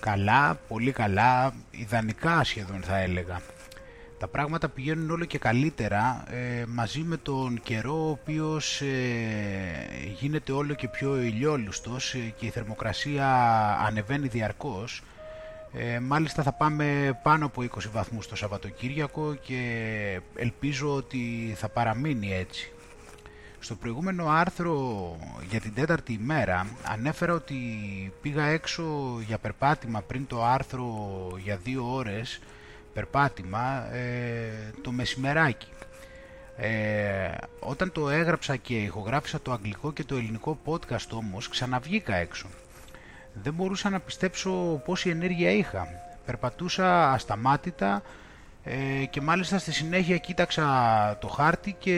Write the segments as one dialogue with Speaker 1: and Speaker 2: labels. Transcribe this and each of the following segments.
Speaker 1: καλά, πολύ καλά, ιδανικά σχεδόν θα έλεγα. Τα πράγματα πηγαίνουν όλο και καλύτερα ε, μαζί με τον καιρό ο οποίος ε, γίνεται όλο και πιο ηλιόλουστος και η θερμοκρασία ανεβαίνει διαρκώς. μάλιστα θα πάμε πάνω από 20 βαθμούς το Σαββατοκύριακο και ελπίζω ότι θα παραμείνει έτσι. Στο προηγούμενο άρθρο για την τέταρτη ημέρα ανέφερα ότι πήγα έξω για περπάτημα πριν το άρθρο για δύο ώρες περπάτημα ε, το μεσημεράκι. Ε, όταν το έγραψα και ηχογράφησα το αγγλικό και το ελληνικό podcast όμως ξαναβγήκα έξω. Δεν μπορούσα να πιστέψω πόση ενέργεια είχα. Περπατούσα ασταμάτητα ε, και μάλιστα στη συνέχεια κοίταξα το χάρτη και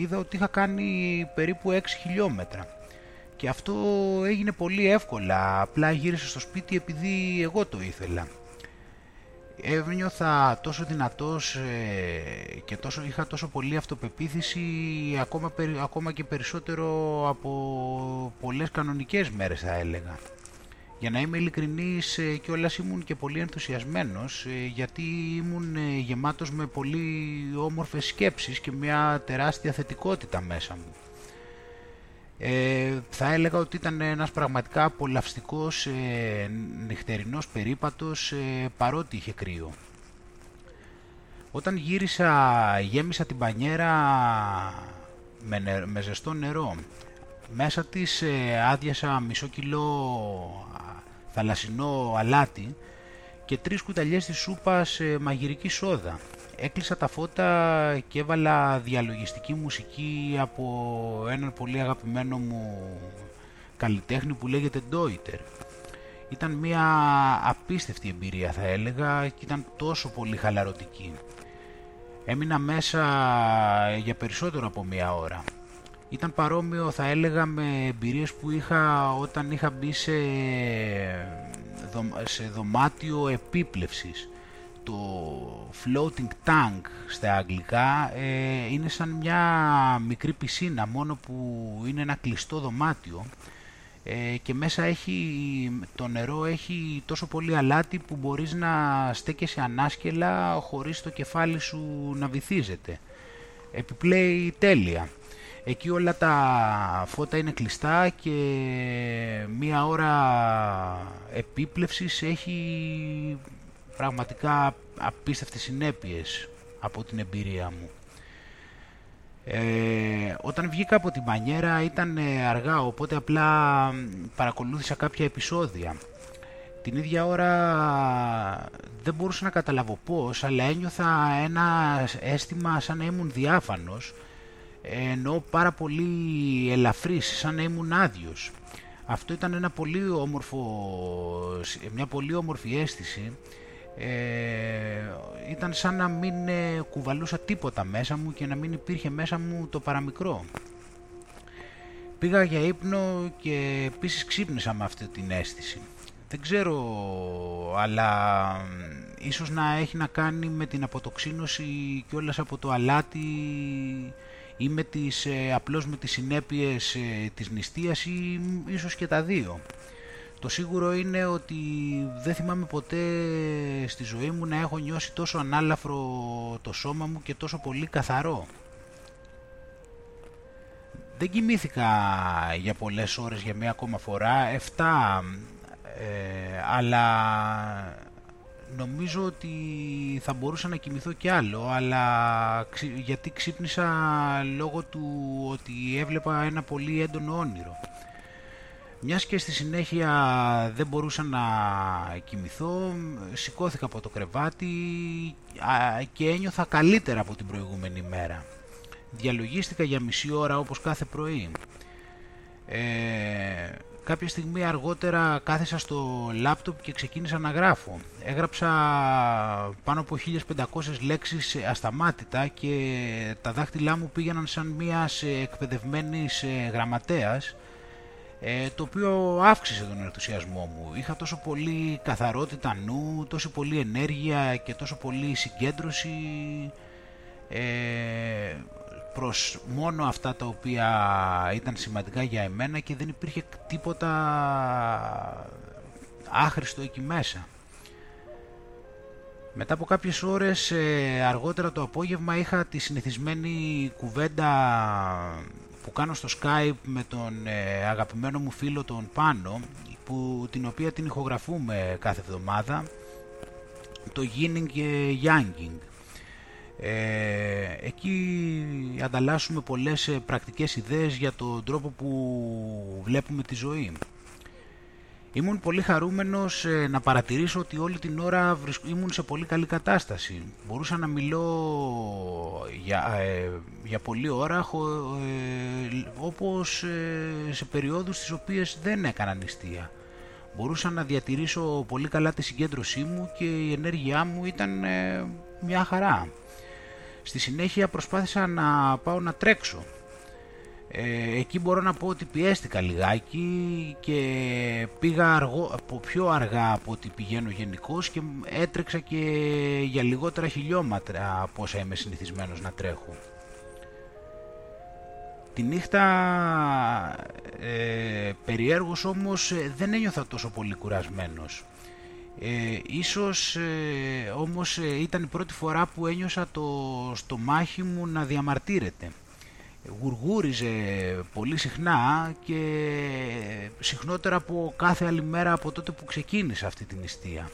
Speaker 1: είδα ότι είχα κάνει περίπου 6 χιλιόμετρα. Και αυτό έγινε πολύ εύκολα, απλά γύρισα στο σπίτι επειδή εγώ το ήθελα. Έβνιωθα τόσο δυνατός ε, και τόσο, είχα τόσο πολύ αυτοπεποίθηση ακόμα, ακόμα και περισσότερο από πολλές κανονικές μέρες θα έλεγα. Για να είμαι ειλικρινής ε, κιόλας ήμουν και πολύ ενθουσιασμένος ε, γιατί ήμουν ε, γεμάτος με πολύ όμορφες σκέψεις και μια τεράστια θετικότητα μέσα μου. Ε, θα έλεγα ότι ήταν ένας πραγματικά απολαυστικός ε, νυχτερινός περίπατος παρότι είχε κρύο. Όταν γύρισα γέμισα την πανιέρα με, με ζεστό νερό. Μέσα της άδειασα μισό κιλό θαλασσινό αλάτι και τρεις κουταλιές της σούπας σε μαγειρική σόδα. Έκλεισα τα φώτα και έβαλα διαλογιστική μουσική από έναν πολύ αγαπημένο μου καλλιτέχνη που λέγεται Deuter. Ήταν μια απίστευτη εμπειρία θα έλεγα και ήταν τόσο πολύ χαλαρωτική. Έμεινα μέσα για περισσότερο από μία ώρα. Ήταν παρόμοιο θα έλεγα με εμπειρίες που είχα όταν είχα μπει σε, σε δωμάτιο επίπλευσης. Το floating tank στα αγγλικά ε, είναι σαν μια μικρή πισίνα μόνο που είναι ένα κλειστό δωμάτιο ε, και μέσα έχει, το νερό έχει τόσο πολύ αλάτι που μπορείς να στέκεσαι ανάσκελα χωρίς το κεφάλι σου να βυθίζεται. Επιπλέει τέλεια. Εκεί όλα τα φώτα είναι κλειστά και μία ώρα επίπλευσης έχει πραγματικά απίστευτες συνέπειες από την εμπειρία μου. Ε, όταν βγήκα από την πανιέρα ήταν αργά οπότε απλά παρακολούθησα κάποια επεισόδια. Την ίδια ώρα δεν μπορούσα να καταλάβω πώς αλλά ένιωθα ένα αίσθημα σαν να ήμουν διάφανος ενώ πάρα πολύ ελαφρύς, σαν να ήμουν άδειος. Αυτό ήταν ένα πολύ όμορφο, μια πολύ όμορφη αίσθηση. Ε, ήταν σαν να μην ε, κουβαλούσα τίποτα μέσα μου και να μην υπήρχε μέσα μου το παραμικρό. Πήγα για ύπνο και επίσης ξύπνησα με αυτή την αίσθηση. Δεν ξέρω, αλλά ίσως να έχει να κάνει με την αποτοξίνωση και όλας από το αλάτι ή με τις, ε, απλώς με τις συνέπειες ε, της νηστείας ή ίσως και τα δύο. Το σίγουρο είναι ότι δεν θυμάμαι ποτέ στη ζωή μου να έχω νιώσει τόσο ανάλαφρο το σώμα μου και τόσο πολύ καθαρό. Δεν κοιμήθηκα για πολλές ώρες για μία ακόμα φορά, 7, ε, αλλά νομίζω ότι θα μπορούσα να κοιμηθώ κι άλλο, αλλά γιατί ξύπνησα λόγω του ότι έβλεπα ένα πολύ έντονο όνειρο. Μιας και στη συνέχεια δεν μπορούσα να κοιμηθώ, σηκώθηκα από το κρεβάτι και ένιωθα καλύτερα από την προηγούμενη μέρα. Διαλογίστηκα για μισή ώρα όπως κάθε πρωί. Ε, κάποια στιγμή αργότερα κάθεσα στο λάπτοπ και ξεκίνησα να γράφω. Έγραψα πάνω από 1500 λέξεις ασταμάτητα και τα δάχτυλά μου πήγαιναν σαν μια εκπαιδευμένης γραμματέας ε, το οποίο αύξησε τον ενθουσιασμό μου. Είχα τόσο πολύ καθαρότητα νου, τόσο πολύ ενέργεια και τόσο πολύ συγκέντρωση ε, προς μόνο αυτά τα οποία ήταν σημαντικά για εμένα και δεν υπήρχε τίποτα άχρηστο εκεί μέσα. Μετά από κάποιες ώρες ε, αργότερα το απόγευμα είχα τη συνηθισμένη κουβέντα που κάνω στο Skype με τον ε, αγαπημένο μου φίλο τον Πάνο που, την οποία την ηχογραφούμε κάθε εβδομάδα το Yinning και Yanging. Ε, εκεί ανταλλάσσουμε πολλές ε, πρακτικές ιδέες για τον τρόπο που βλέπουμε τη ζωή. Ήμουν πολύ χαρούμενος ε, να παρατηρήσω ότι όλη την ώρα ήμουν σε πολύ καλή κατάσταση. Μπορούσα να μιλώ για, ε, για πολλή ώρα ε, όπως σε περιόδους τις οποίες δεν έκανα νηστεία. Μπορούσα να διατηρήσω πολύ καλά τη συγκέντρωσή μου και η ενέργειά μου ήταν μια χαρά. Στη συνέχεια προσπάθησα να πάω να τρέξω ε, εκεί μπορώ να πω ότι πιέστηκα λιγάκι και πήγα αργό, πιο αργά από ό,τι πηγαίνω γενικώς και έτρεξα και για λιγότερα χιλιόμετρα από όσα είμαι συνηθισμένος να τρέχω. Τη νύχτα ε, περιέργως όμως ε, δεν ένιωθα τόσο πολύ κουρασμένος. Ε, ίσως ε, όμως ε, ήταν η πρώτη φορά που ένιωσα το στομάχι μου να διαμαρτύρεται γουργούριζε πολύ συχνά και συχνότερα από κάθε άλλη μέρα από τότε που ξεκίνησα αυτή την νηστεία.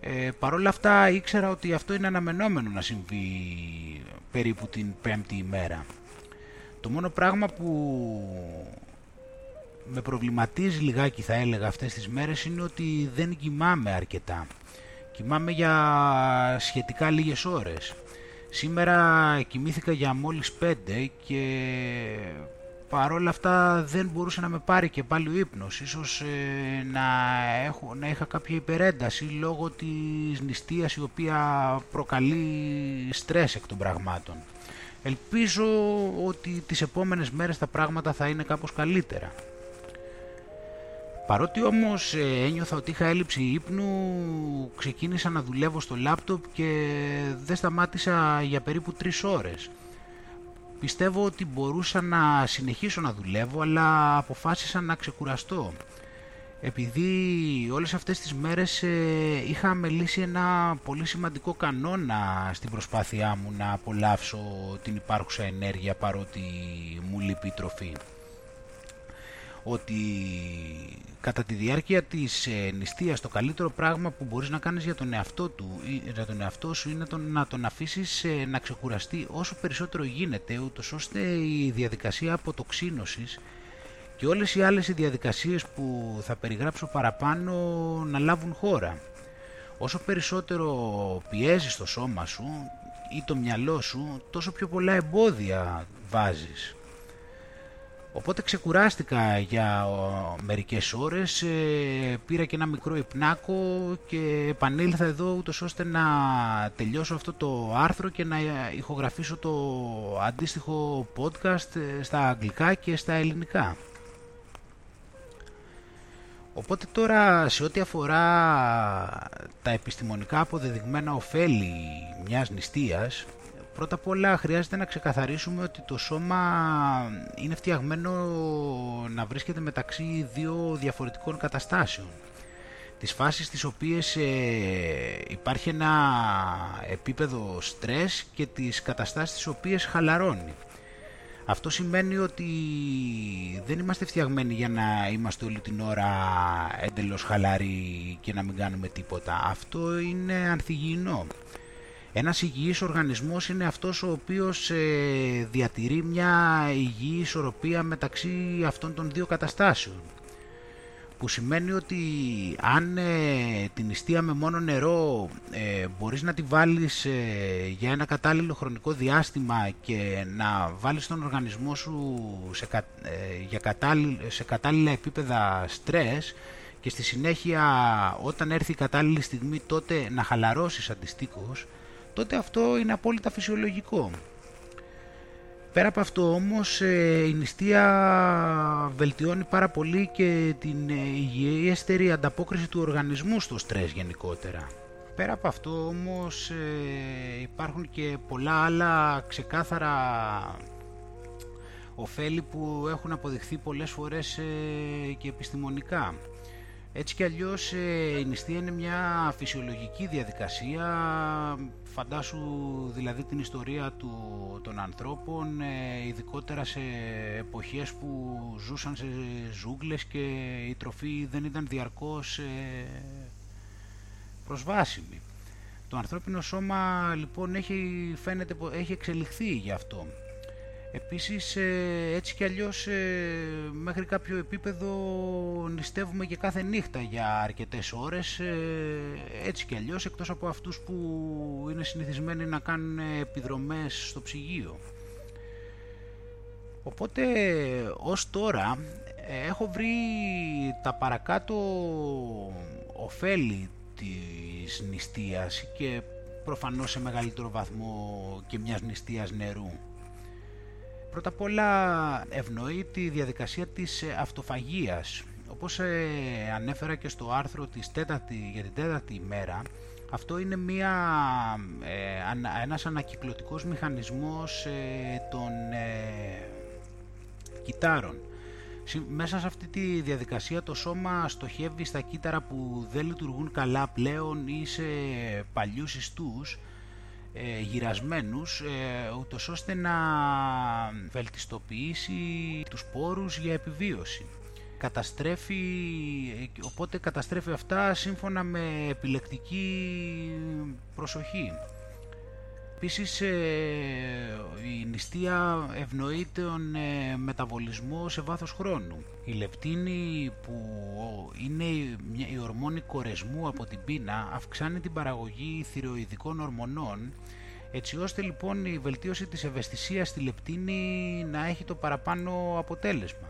Speaker 1: Ε, Παρ' όλα αυτά ήξερα ότι αυτό είναι αναμενόμενο να συμβεί περίπου την πέμπτη ημέρα. Το μόνο πράγμα που με προβληματίζει λιγάκι θα έλεγα αυτές τις μέρες είναι ότι δεν κοιμάμαι αρκετά. Κοιμάμαι για σχετικά λίγες ώρες. Σήμερα κοιμήθηκα για μόλις 5 και παρόλα αυτά δεν μπορούσε να με πάρει και πάλι ο ύπνος. Ίσως ε, να, έχω, να είχα κάποια υπερένταση λόγω της νηστείας η οποία προκαλεί στρες εκ των πραγμάτων. Ελπίζω ότι τις επόμενες μέρες τα πράγματα θα είναι κάπως καλύτερα. Παρότι όμως ε, ένιωθα ότι είχα έλλειψη ύπνου, ξεκίνησα να δουλεύω στο λάπτοπ και δεν σταμάτησα για περίπου τρεις ώρες. Πιστεύω ότι μπορούσα να συνεχίσω να δουλεύω, αλλά αποφάσισα να ξεκουραστώ. Επειδή όλες αυτές τις μέρες ε, είχα μελήσει ένα πολύ σημαντικό κανόνα στην προσπάθειά μου να απολαύσω την υπάρχουσα ενέργεια παρότι μου λείπει η τροφή ότι κατά τη διάρκεια της ε, νηστείας το καλύτερο πράγμα που μπορείς να κάνεις για τον εαυτό, του, για τον εαυτό σου είναι τον, να τον αφήσεις ε, να ξεκουραστεί όσο περισσότερο γίνεται ούτως ώστε η διαδικασία αποτοξίνωσης και όλες οι άλλες οι διαδικασίες που θα περιγράψω παραπάνω να λάβουν χώρα. Όσο περισσότερο πιέζεις το σώμα σου ή το μυαλό σου, τόσο πιο πολλά εμπόδια βάζεις. Οπότε ξεκουράστηκα για μερικές ώρες, ε, πήρα και ένα μικρό υπνάκο και επανήλθα εδώ ούτως ώστε να τελειώσω αυτό το άρθρο και να ηχογραφήσω το αντίστοιχο podcast ε, στα αγγλικά και στα ελληνικά. Οπότε τώρα σε ό,τι αφορά τα επιστημονικά αποδεδειγμένα ωφέλη μιας νηστείας, Πρώτα απ' όλα χρειάζεται να ξεκαθαρίσουμε ότι το σώμα είναι φτιαγμένο να βρίσκεται μεταξύ δύο διαφορετικών καταστάσεων. Τις φάσεις τις οποίες ε, υπάρχει ένα επίπεδο στρες και τις καταστάσεις τις οποίες χαλαρώνει. Αυτό σημαίνει ότι δεν είμαστε φτιαγμένοι για να είμαστε όλη την ώρα εντελώς χαλαροί και να μην κάνουμε τίποτα. Αυτό είναι ανθυγιεινό. Ένας υγιής οργανισμός είναι αυτός ο οποίος ε, διατηρεί μια υγιή ισορροπία μεταξύ αυτών των δύο καταστάσεων. Που σημαίνει ότι αν ε, την νηστεία με μόνο νερό ε, μπορείς να τη βάλεις ε, για ένα κατάλληλο χρονικό διάστημα και να βάλεις τον οργανισμό σου σε, για σε κατάλληλα επίπεδα στρες και στη συνέχεια όταν έρθει η κατάλληλη στιγμή τότε να χαλαρώσεις αντιστοίχως τότε αυτό είναι απόλυτα φυσιολογικό. Πέρα από αυτό όμως ε, η νηστεία βελτιώνει πάρα πολύ και την ε, υγιέστερη ανταπόκριση του οργανισμού στο στρες γενικότερα. Πέρα από αυτό όμως ε, υπάρχουν και πολλά άλλα ξεκάθαρα ωφέλη που έχουν αποδειχθεί πολλές φορές και επιστημονικά. Έτσι κι αλλιώς ε, η νηστεία είναι μια φυσιολογική διαδικασία, φαντάσου δηλαδή την ιστορία του, των ανθρώπων, ε, ειδικότερα σε εποχές που ζούσαν σε ζούγκλες και η τροφή δεν ήταν διαρκώς ε, προσβάσιμη. Το ανθρώπινο σώμα λοιπόν έχει, φαίνεται, έχει εξελιχθεί γι' αυτό. Επίσης ε, έτσι κι αλλιώς ε, μέχρι κάποιο επίπεδο νηστεύουμε και κάθε νύχτα για αρκετές ώρες ε, έτσι κι αλλιώς εκτός από αυτούς που είναι συνηθισμένοι να κάνουν επιδρομές στο ψυγείο. Οπότε ως τώρα έχω βρει τα παρακάτω ωφέλη της νηστείας και προφανώς σε μεγαλύτερο βαθμό και μιας νηστείας νερού. Πρώτα απ' όλα ευνοεί τη διαδικασία της ε, αυτοφαγίας. Όπως ε, ανέφερα και στο άρθρο της τέταρτη, για την τέταρτη ημέρα, αυτό είναι μια, ε, ένας ανακυκλωτικός μηχανισμός των κυτάρων. Μέσα σε αυτή τη διαδικασία το σώμα στοχεύει στα κύτταρα που δεν λειτουργούν καλά πλέον ή σε παλιούς ιστούς ε, γυρασμένους ε, ούτως ώστε να βελτιστοποιήσει τους πόρους για επιβίωση. Καταστρέφει, οπότε καταστρέφει αυτά σύμφωνα με επιλεκτική προσοχή. Επίσης ε, η νηστεία ευνοεί τον ε, μεταβολισμό σε βάθος χρόνου. Η λεπτίνη που είναι η ορμόνη κορεσμού από την πείνα αυξάνει την παραγωγή θηροειδικών ορμονών έτσι ώστε λοιπόν η βελτίωση της ευαισθησίας στη λεπτίνη να έχει το παραπάνω αποτέλεσμα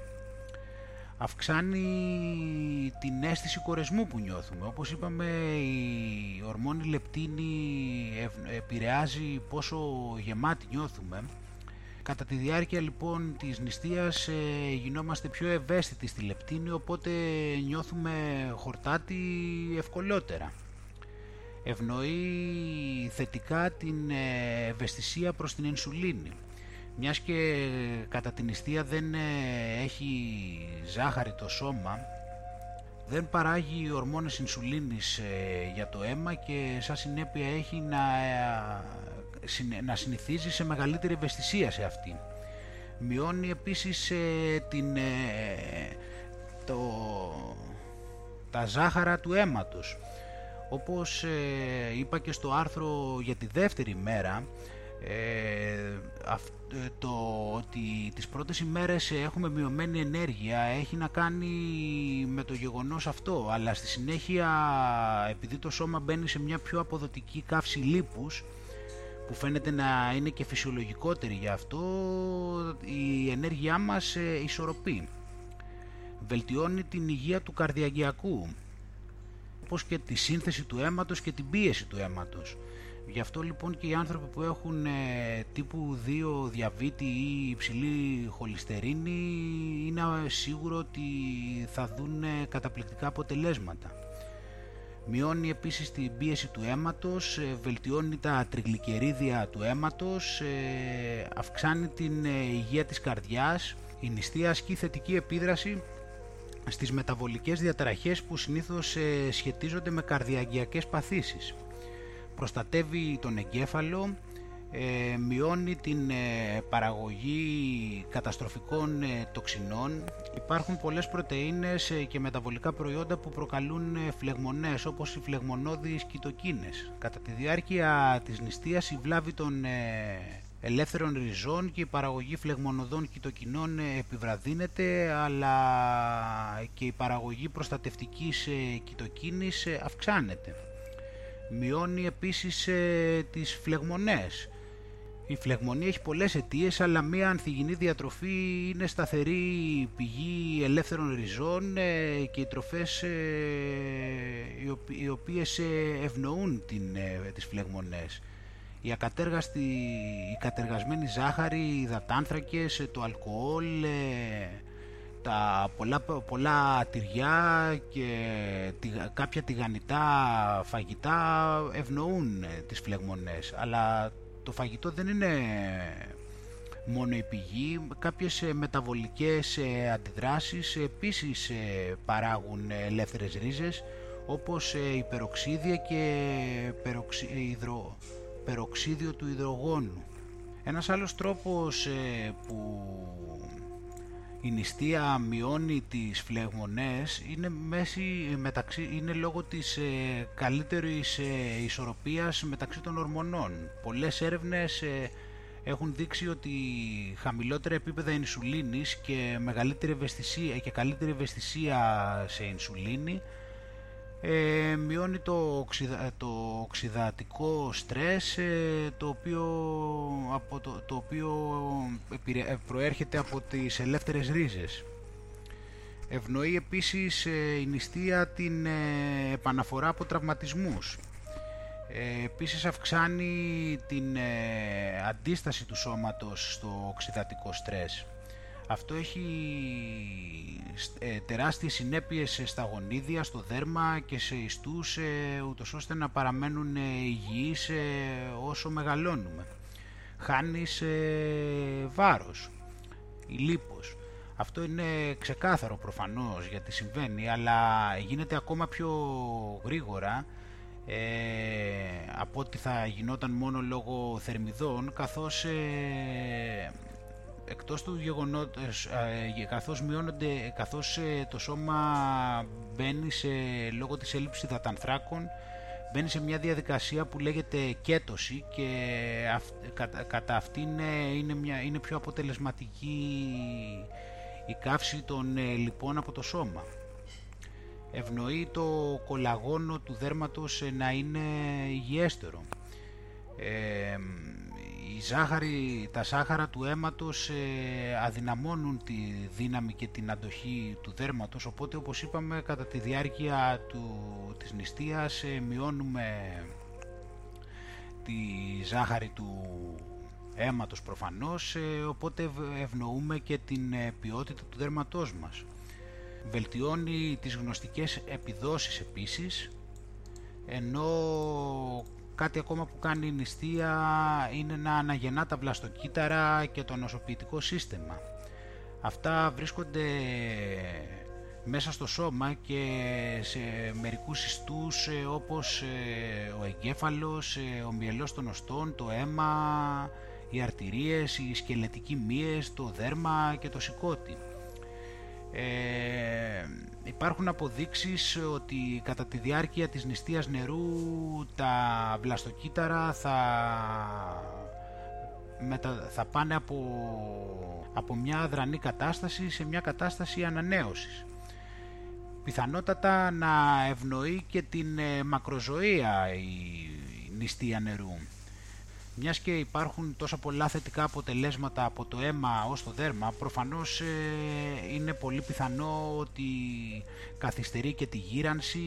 Speaker 1: αυξάνει την αίσθηση κορεσμού που νιώθουμε. Όπως είπαμε η ορμόνη λεπτίνη επηρεάζει πόσο γεμάτη νιώθουμε. Κατά τη διάρκεια λοιπόν της νηστείας ε, γινόμαστε πιο ευαίσθητοι στη λεπτίνη οπότε νιώθουμε χορτάτη ευκολότερα. Ευνοεί θετικά την ε, ευαισθησία προς την ενσουλίνη μιας και κατά την νηστεία δεν ε, έχει ζάχαρη το σώμα δεν παράγει ορμόνες ινσουλίνης ε, για το αίμα και σαν συνέπεια έχει να, ε, να συνηθίζει σε μεγαλύτερη ευαισθησία σε αυτή. Μειώνει επίσης την, το, τα ζάχαρα του αίματος. Όπως είπα και στο άρθρο για τη δεύτερη μέρα, ε, το ότι τις πρώτες ημέρες έχουμε μειωμένη ενέργεια έχει να κάνει με το γεγονός αυτό. Αλλά στη συνέχεια επειδή το σώμα μπαίνει σε μια πιο αποδοτική καύση λίπους που φαίνεται να είναι και φυσιολογικότερη γι' αυτό η ενέργειά μας ε, ισορροπεί. Βελτιώνει την υγεία του καρδιαγιακού όπως και τη σύνθεση του αίματος και την πίεση του αίματος Γι' αυτό λοιπόν και οι άνθρωποι που έχουν ε, τύπου 2 διαβήτη ή υψηλή χολυστερίνη είναι σίγουρο ότι θα δουν καταπληκτικά αποτελέσματα. Μειώνει επίσης την πίεση του αίματος, ε, βελτιώνει τα τριγλικερίδια του αίματος, ε, αυξάνει την υγεία της καρδιάς, η νηστείας ασκεί θετική επίδραση στις μεταβολικές διαταραχές που συνήθως σχετίζονται με καρδιαγγειακές παθήσεις προστατεύει τον εγκέφαλο, ε, μειώνει την ε, παραγωγή καταστροφικών ε, τοξινών. Υπάρχουν πολλές πρωτεΐνες και μεταβολικά προϊόντα που προκαλούν φλεγμονές όπως οι φλεγμονώδεις κοιτοκίνες. Κατά τη διάρκεια της νηστείας η βλάβη των ελεύθερων ριζών και η παραγωγή φλεγμονωδών κοιτοκινών επιβραδύνεται αλλά και η παραγωγή προστατευτικής κοιτοκίνης αυξάνεται μειώνει επίσης ε, τις φλεγμονές. Η φλεγμονή έχει πολλές αιτίες, αλλά μία ανθυγινή διατροφή είναι σταθερή πηγή ελεύθερων ριζών ε, και οι τροφές ε, οι οποίες ε, ευνοούν την, τις φλεγμονές. Η ακατέργαστη, η κατεργασμένη ζάχαρη, οι υδατάνθρακες, το αλκοόλ, τα πολλά, πολλά τυριά και κάποια τηγανιτά φαγητά ευνοούν ε, τις φλεγμονές αλλά το φαγητό δεν είναι μόνο η πηγή. Κάποιες μεταβολικές αντιδράσεις επίσης παράγουν ελεύθερες ρίζες όπως η περοξίδια και υδρο... περοξίδιο του υδρογόνου. Ένας άλλος τρόπος που η νηστεία μειώνει τις φλεγμονές είναι, μέση, μεταξύ, είναι λόγω της ε, καλύτερης ε, ισορροπίας μεταξύ των ορμονών. Πολλές έρευνες ε, έχουν δείξει ότι χαμηλότερα επίπεδα ινσουλίνης και, μεγαλύτερη ευαισθησία, και καλύτερη ευαισθησία σε ινσουλίνη ε, μειώνει το, οξυδα, το οξυδατικό στρες ε, το οποίο, από το, το οποίο ε, προέρχεται από τις ελεύθερες ρίζες. Ευνοεί επίσης ε, η νηστεία την επαναφορά από τραυματισμούς. Επίσης αυξάνει την αντίσταση του σώματος στο οξυδατικό στρες. Αυτό έχει ε, τεράστιες συνέπειες στα γονίδια, στο δέρμα και σε ιστούς ε, ούτως ώστε να παραμένουν ε, υγιείς ε, όσο μεγαλώνουμε. Χάνεις ε, βάρος, η λίπος. Αυτό είναι ξεκάθαρο προφανώς γιατί συμβαίνει, αλλά γίνεται ακόμα πιο γρήγορα ε, από ότι θα γινόταν μόνο λόγω θερμιδών, καθώς εκτός του γεγονότος, ε, καθώς μειώνονται, καθώς ε, το σώμα μπαίνει σε, λόγω της έλλειψης υδατανθράκων, μπαίνει σε μια διαδικασία που λέγεται κέτωση και κατά αυτήν είναι, μια, είναι πιο αποτελεσματική η καύση των ε, λιπών από το σώμα. Ευνοεί το κολαγόνο του δέρματος να είναι υγιέστερο. Ε, η ζάχαρη, τα ζάχαρα του αίματος ε, αδυναμώνουν τη δύναμη και την αντοχή του δέρματος οπότε όπως είπαμε κατά τη διάρκεια του, της νηστείας ε, μειώνουμε τη ζάχαρη του αίματος προφανώς ε, οπότε ευνοούμε και την ποιότητα του δέρματός μας. Βελτιώνει τις γνωστικές επιδόσεις επίσης ενώ Κάτι ακόμα που κάνει η νηστεία είναι να αναγεννά τα βλαστοκύτταρα και το νοσοποιητικό σύστημα. Αυτά βρίσκονται μέσα στο σώμα και σε μερικούς ιστούς ε, όπως ε, ο εγκέφαλος, ε, ο μυελός των οστών, το αίμα, οι αρτηρίες, οι σκελετικοί μύες, το δέρμα και το σηκώτη. Ε, υπάρχουν αποδείξεις ότι κατά τη διάρκεια της νηστείας νερού τα βλαστοκύτταρα θα, μετα, θα πάνε από, από μια αδρανή κατάσταση σε μια κατάσταση ανανέωσης. Πιθανότατα να ευνοεί και την ε, μακροζωία η νηστεία νερού μιας και υπάρχουν τόσα πολλά θετικά αποτελέσματα από το αίμα ως το δέρμα, προφανώς ε, είναι πολύ πιθανό ότι καθυστερεί και τη γύρανση,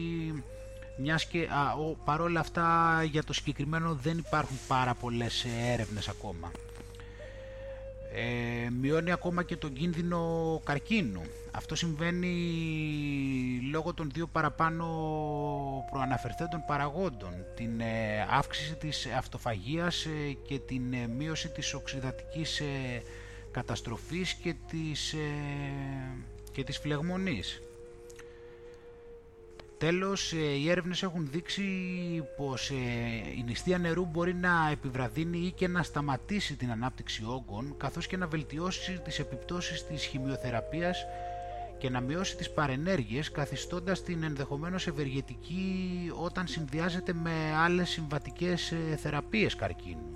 Speaker 1: μιας και α, παρόλα αυτά για το συγκεκριμένο δεν υπάρχουν πάρα πολλές ε, έρευνες ακόμα ε, μειώνει ακόμα και τον κίνδυνο καρκίνου. Αυτό συμβαίνει λόγω των δύο παραπάνω προαναφερθέντων παραγόντων, την ε, αύξηση της αυτοφαγίας ε, και την ε, μείωση της οξυδατικής καταστροφής και της, και της φλεγμονής. Τέλος, ε, οι έρευνες έχουν δείξει πως ε, η νηστεία νερού μπορεί να επιβραδύνει ή και να σταματήσει την ανάπτυξη όγκων, καθώς και να βελτιώσει τις επιπτώσεις της χημειοθεραπείας και να μειώσει τις παρενέργειες, καθιστώντας την ενδεχομένως ευεργετική όταν συνδυάζεται με άλλες συμβατικές ε, θεραπείες καρκίνου.